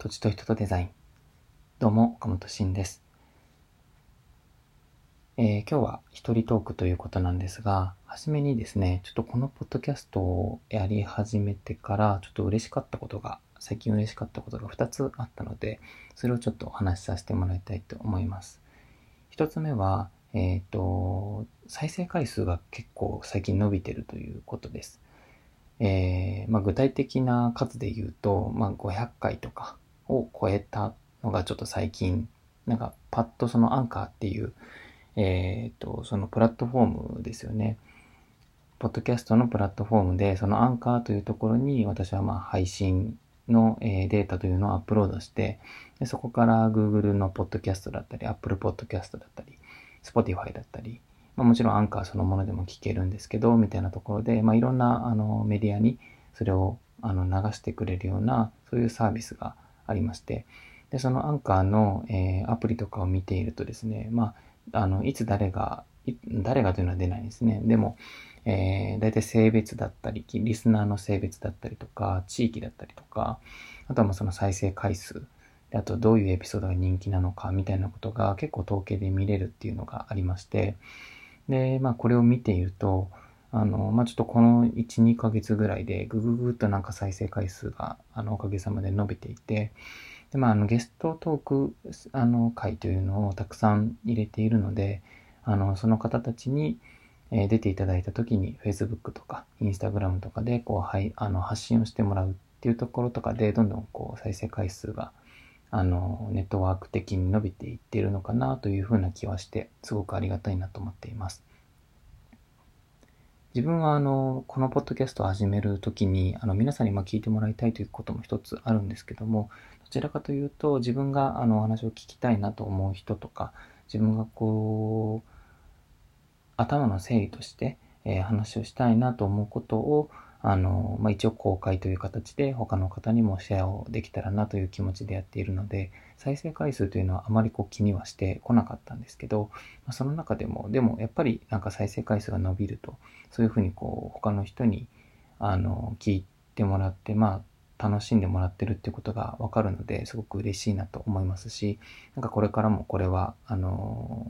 土地と人とデザイン。どうも、岡本慎です。えー、今日は一人トークということなんですが、はじめにですね、ちょっとこのポッドキャストをやり始めてから、ちょっと嬉しかったことが、最近嬉しかったことが2つあったので、それをちょっとお話しさせてもらいたいと思います。1つ目は、えっ、ー、と、再生回数が結構最近伸びてるということです。えー、まあ、具体的な数で言うと、まあ、500回とか、を超えたのがちょっと最近、なんかパッとそのアンカーっていう、えっ、と、そのプラットフォームですよね。ポッドキャストのプラットフォームで、そのアンカーというところに私はまあ配信の、データというのをアップロードして、でそこから Google のポッドキャストだったり、Apple ポッドキャストだったり、Spotify だったり、まあ、もちろんアンカーそのものでも聞けるんですけど、みたいなところで、まあ、いろんなあのメディアにそれをあの流してくれるような、そういうサービスがありまして、で、そのアンカーの、えー、アプリとかを見ているとですね、まあ、あの、いつ誰が、誰がというのは出ないんですね。でも、えー、大体性別だったり、リスナーの性別だったりとか、地域だったりとか、あとはまあその再生回数、あとどういうエピソードが人気なのかみたいなことが結構統計で見れるっていうのがありまして、で、まあこれを見ていると、あの、まあ、ちょっとこの1、2ヶ月ぐらいでぐぐぐっとなんか再生回数が、あの、おかげさまで伸びていて、で、まあ、あの、ゲストトーク、あの、回というのをたくさん入れているので、あの、その方たちに、えー、出ていただいた時に Facebook とか Instagram とかで、こう、はい、あの、発信をしてもらうっていうところとかで、どんどんこう、再生回数が、あの、ネットワーク的に伸びていってるのかなというふうな気はして、すごくありがたいなと思っています。自分はあの、このポッドキャストを始めるときに、あの、皆さんにま聞いてもらいたいということも一つあるんですけども、どちらかというと、自分があの、お話を聞きたいなと思う人とか、自分がこう、頭の整理として、えー、話をしたいなと思うことを、あの、まあ、一応公開という形で他の方にもシェアをできたらなという気持ちでやっているので、再生回数というのはあまりこう気にはしてこなかったんですけど、まあ、その中でも、でもやっぱりなんか再生回数が伸びると、そういうふうにこう他の人にあの聞いてもらって、まあ楽しんでもらってるってことがわかるので、すごく嬉しいなと思いますし、なんかこれからもこれは、あの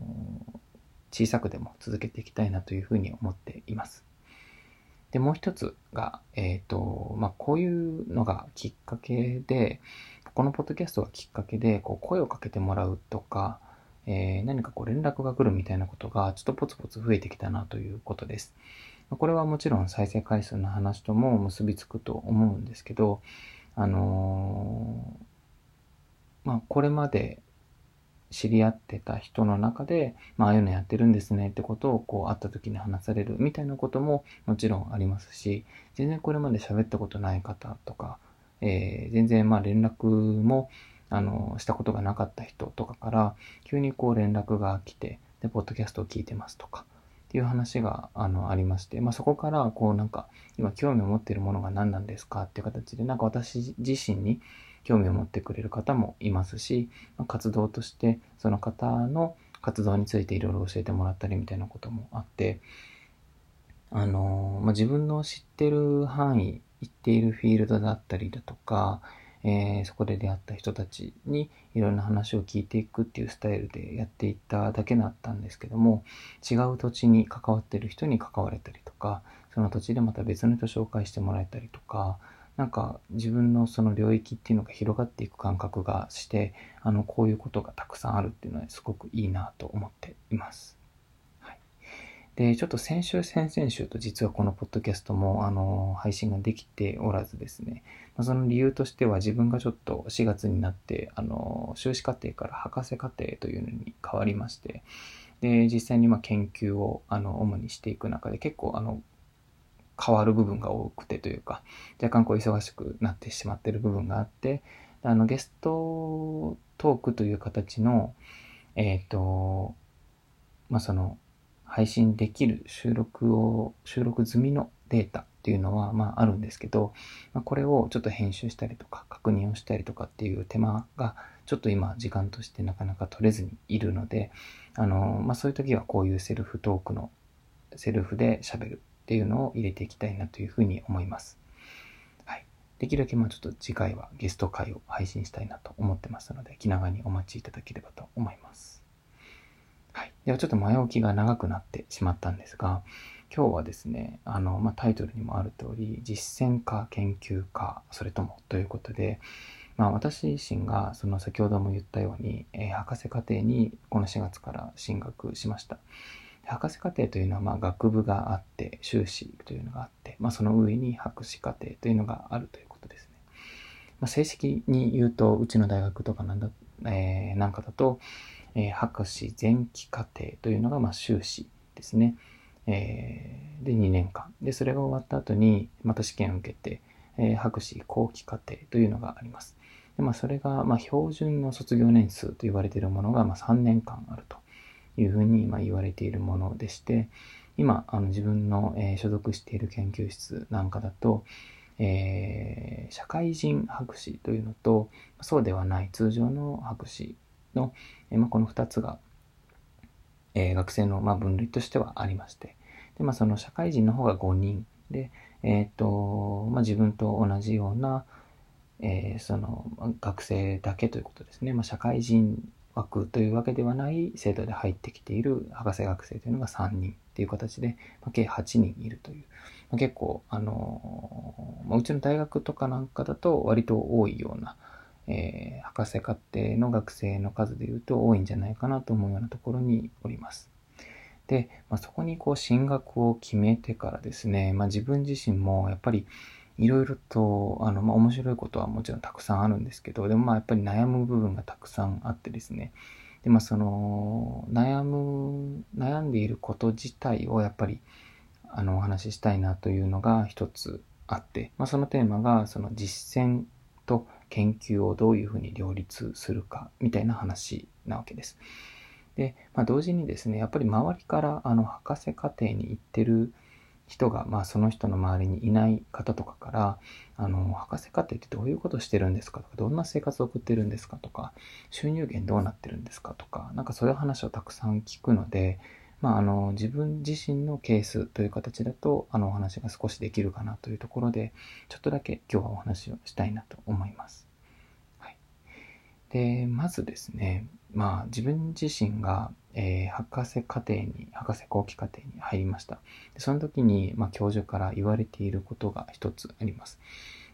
小さくでも続けていきたいなというふうに思っています。で、もう一つが、えっ、ー、と、まあ、こういうのがきっかけで、このポッドキャストがきっかけで、こう、声をかけてもらうとか、えー、何かこう連絡が来るみたいなことが、ちょっとポツポツ増えてきたなということです。これはもちろん再生回数の話とも結びつくと思うんですけど、あのー、まあ、これまで知り合ってた人の中で、まあ、ああいうのやってるんですねってことをこう会った時に話されるみたいなことももちろんありますし、全然これまで喋ったことない方とか、えー、全然まあ連絡もあのしたことがなかった人とかから急にこう連絡が来て、で、ポッドキャストを聞いてますとか、っていう話があのありまして、まあ、そこからこうなんか今興味を持っているものが何なんですかっていう形でなんか私自身に興味を持ってくれる方もいますし、ま、活動としてその方の活動についていろいろ教えてもらったりみたいなこともあって、あの、まあ、自分の知ってる範囲、行っているフィールドだったりだとか、えー、そこで出会った人たちにいろんな話を聞いていくっていうスタイルでやっていっただけだったんですけども、違う土地に関わってる人に関われたりとか、その土地でまた別の人紹介してもらえたりとか、なんか自分のその領域っていうのが広がっていく感覚がして、あの、こういうことがたくさんあるっていうのはすごくいいなと思っています。はい。で、ちょっと先週、先々週と実はこのポッドキャストも、あの、配信ができておらずですね、まあ、その理由としては自分がちょっと4月になって、あの、修士課程から博士課程というのに変わりまして、で、実際にま研究を、あの、主にしていく中で結構、あの、変わる部分が多くてというか、若干こう忙しくなってしまってる部分があって、あの、ゲストトークという形の、えっ、ー、と、まあ、その、配信できる収録を、収録済みのデータっていうのは、まあ、あるんですけど、まあ、これをちょっと編集したりとか、確認をしたりとかっていう手間が、ちょっと今、時間としてなかなか取れずにいるので、あの、まあ、そういう時はこういうセルフトークの、セルフで喋る。っていうのを入れていきたいなというふうに思います。はい。できるだけまあちょっと次回はゲスト会を配信したいなと思ってますので、気長にお待ちいただければと思います。はい。ではちょっと前置きが長くなってしまったんですが、今日はですね、あの、まあ、タイトルにもある通り、実践家、研究家、それともということで、まあ、私自身が、その先ほども言ったように、えー、博士課程にこの4月から進学しました。博士課程というのは、まあ、学部があって、修士というのがあって、まあ、その上に博士課程というのがあるということですね。まあ、正式に言うと、うちの大学とかなんだ、えー、なんかだと、えー、博士前期課程というのが、まあ、修士ですね。えー、で、2年間。で、それが終わった後に、また試験を受けて、えー、博士後期課程というのがあります。で、まあ、それが、まあ、標準の卒業年数と言われているものが、まあ、3年間あると。いうふうに今言われているものでして、今、あの自分の、え、所属している研究室なんかだと、えー、社会人博士というのと、そうではない通常の博士の、え、まあ、この2つが、えー、学生の、まあ、分類としてはありまして、でまあ、その社会人の方が5人で、えっ、とまあ、自分と同じような、えその学生だけということですね。まあ、社会人枠というわけではない制度で入ってきている博士学生というのが3人っていう形で、まあ、計8人いるという、まあ、結構、あのまあ、うちの大学とかなんかだと割と多いような、えー、博士課程の学生の数でいうと多いんじゃないかなと思うようなところにおります。で、まあ、そこにこう進学を決めてからですね、まあ、自分自身もやっぱりいろいろと、あの、まあ、面白いことはもちろんたくさんあるんですけど、でもまあ、やっぱり悩む部分がたくさんあってですね、で、まあ、その、悩む、悩んでいること自体をやっぱり、あの、お話ししたいなというのが一つあって、まあ、そのテーマが、その実践と研究をどういうふうに両立するか、みたいな話なわけです。で、まあ、同時にですね、やっぱり周りから、あの、博士課程に行ってる、人が、まあ、その人の周りにいない方とかから、あの、博士課程ってどういうことしてるんですかとか、どんな生活を送ってるんですかとか、収入源どうなってるんですかとか、なんかそういう話をたくさん聞くので、まあ、あの、自分自身のケースという形だと、あの、お話が少しできるかなというところで、ちょっとだけ今日はお話をしたいなと思います。はい。で、まずですね、まあ、自分自身が、えー、博士課程に、博士後期課程に入りました。でその時に、まあ、教授から言われていることが一つあります。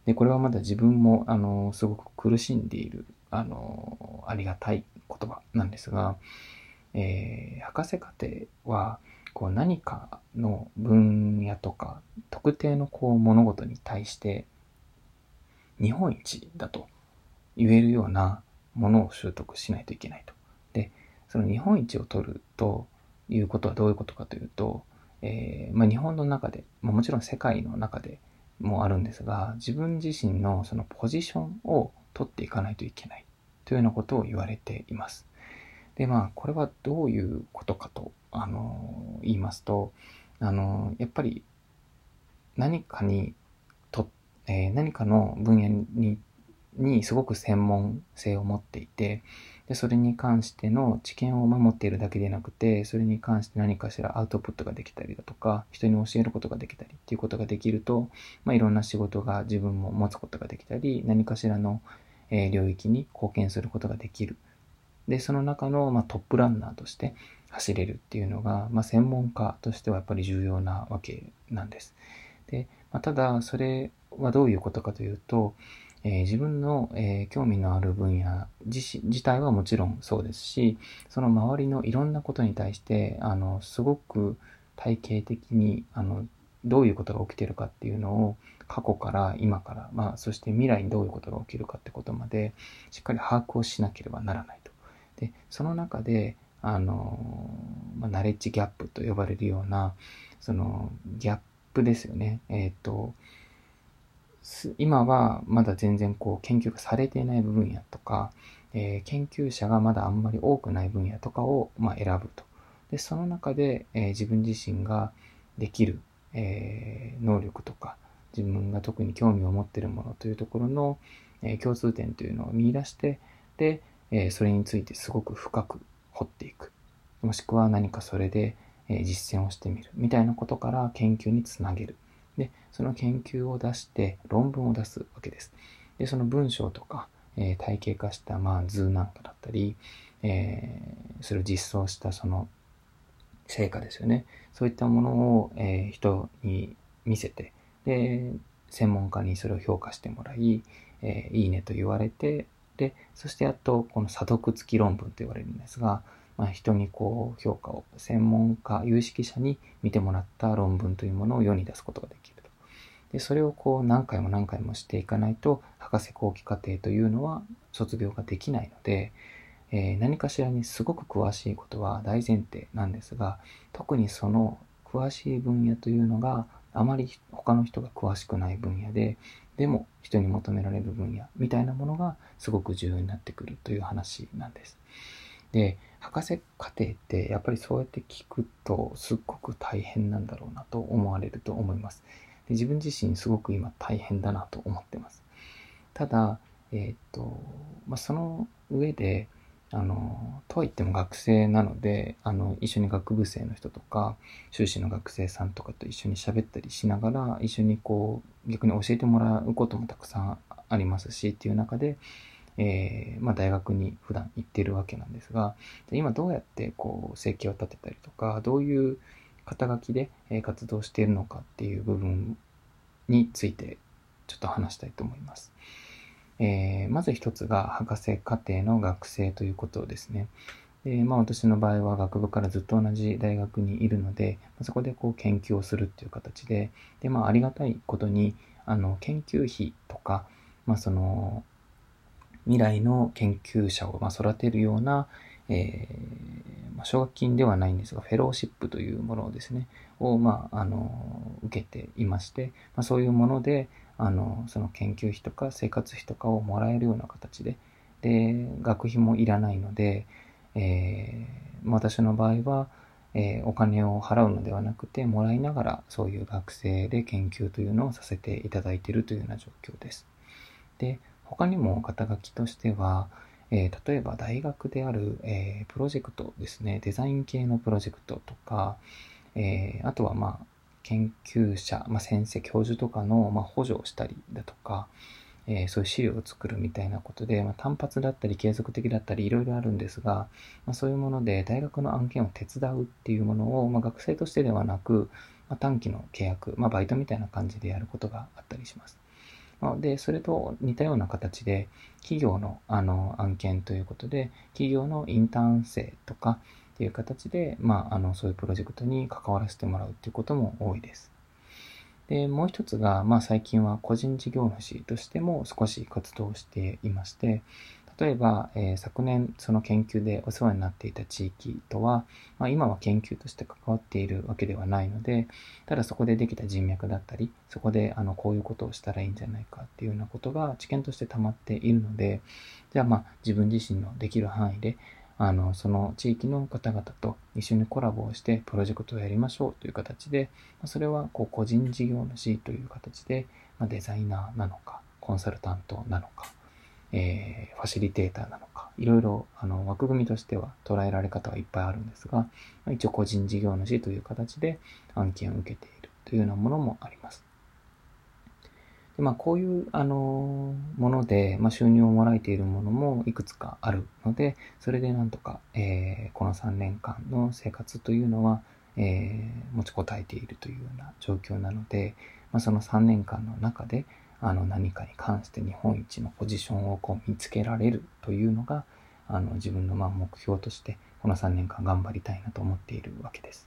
で、これはまだ自分も、あの、すごく苦しんでいる、あの、ありがたい言葉なんですが、えー、博士課程は、こう何かの分野とか、特定のこう物事に対して、日本一だと言えるようなものを習得しないといけないと。その日本一を取るということはどういうことかというと、えー、まあ、日本の中で、まあ、もちろん世界の中でもあるんですが、自分自身のそのポジションを取っていかないといけないというようなことを言われています。で、まあ、これはどういうことかと、あの、言いますと、あの、やっぱり何かにと、えー、何かの分野ににすごく専門性を持っていて、で、それに関しての知見を守っているだけでなくて、それに関して何かしらアウトプットができたりだとか、人に教えることができたりっていうことができると、まあ、いろんな仕事が自分も持つことができたり、何かしらの、え、領域に貢献することができる。で、その中の、まあ、トップランナーとして走れるっていうのが、まあ、専門家としてはやっぱり重要なわけなんです。で、まあ、ただ、それはどういうことかというと、えー、自分の、えー、興味のある分野自自体はもちろんそうですし、その周りのいろんなことに対して、あの、すごく体系的に、あの、どういうことが起きてるかっていうのを過去から今から、まあ、そして未来にどういうことが起きるかってことまでしっかり把握をしなければならないと。で、その中で、あの、まあ、ナレッジギャップと呼ばれるような、そのギャップですよね。えっ、ー、と、今はまだ全然こう研究がされていない部分野とか、えー、研究者がまだあんまり多くない分野とかを、まあ、選ぶと。で、その中で、えー、自分自身ができる、えー、能力とか、自分が特に興味を持っているものというところの、え共通点というのを見出して、で、えそれについてすごく深く掘っていく。もしくは何かそれで、え実践をしてみるみたいなことから研究につなげる。で、その研究を出して論文を出すわけです。で、その文章とか、えー、体系化した、まあ、図なんかだったり、えー、それを実装したその成果ですよね。そういったものを、えー、人に見せて、で、専門家にそれを評価してもらい、えー、いいねと言われて、で、そしてあと、この査読付き論文と言われるんですが、まあ、人にこう評価を、専門家、有識者に見てもらった論文というものを世に出すことができると。で、それをこう何回も何回もしていかないと、博士後期課程というのは卒業ができないので、えー、何かしらにすごく詳しいことは大前提なんですが、特にその詳しい分野というのがあまり他の人が詳しくない分野で、でも人に求められる分野みたいなものがすごく重要になってくるという話なんです。で、博士課程ってやっぱりそうやって聞くとすっごく大変なんだろうなと思われると思います。で自分自身すごく今大変だなと思ってます。ただ、えっ、と、まあ、その上で、あの、とは言っても学生なので、あの、一緒に学部生の人とか、修士の学生さんとかと一緒に喋ったりしながら、一緒にこう、逆に教えてもらうこともたくさんありますし、っていう中で、えー、まあ、大学に普段行ってるわけなんですが、今どうやってこう、生計を立てたりとか、どういう肩書きで活動しているのかっていう部分について、ちょっと話したいと思います。えー、まず一つが博士課程の学生ということですね。でまあ、私の場合は学部からずっと同じ大学にいるので、そこでこう研究をするっていう形で、でまあ、ありがたいことにあの研究費とか、まあ、その未来の研究者を育てるような、えー、ま、奨学金ではないんですが、フェローシップというものをですね、を、まあ、あの、受けていまして、まあ、そういうもので、あの、その研究費とか生活費とかをもらえるような形で、で、学費もいらないので、えー、私の場合は、えー、お金を払うのではなくて、もらいながら、そういう学生で研究というのをさせていただいているというような状況です。で、他にも肩書きとしては、えー、例えば大学である、えー、プロジェクトですね、デザイン系のプロジェクトとか、えー、あとはまあ、研究者、まあ、先生、教授とかの、まあ、補助をしたりだとか、えー、そういう資料を作るみたいなことで、まあ、単発だったり継続的だったりいろいろあるんですが、まあ、そういうもので大学の案件を手伝うっていうものを、まあ、学生としてではなく、まあ、短期の契約、まあ、バイトみたいな感じでやることがあったりします。で、それと似たような形で、企業のあの案件ということで、企業のインターン生とかっていう形で、まあ、あの、そういうプロジェクトに関わらせてもらうっていうことも多いです。で、もう一つが、まあ、最近は個人事業主としても少し活動していまして、例えば、えー、昨年その研究でお世話になっていた地域とは、まあ、今は研究として関わっているわけではないので、ただそこでできた人脈だったり、そこであのこういうことをしたらいいんじゃないかっていうようなことが知見として溜まっているので、じゃあまあ自分自身のできる範囲で、あの、その地域の方々と一緒にコラボをしてプロジェクトをやりましょうという形でま、それはこう個人事業主という形で、まデザイナーなのか、コンサルタントなのか、えー、ファシリテーターなのか、いろいろあの枠組みとしては捉えられ方はいっぱいあるんですが、一応個人事業主という形で案件を受けているというようなものもあります。でまあ、こういう、あのもので、まあ、収入をもらえているものもいくつかあるので、それでなんとか、えー、この3年間の生活というのは、えー、持ちこたえているというような状況なので、まあ、その3年間の中で、あの何かに関して日本一のポジションをこう見つけられるというのがあの自分のまあ目標としてこの3年間頑張りたいなと思っているわけです。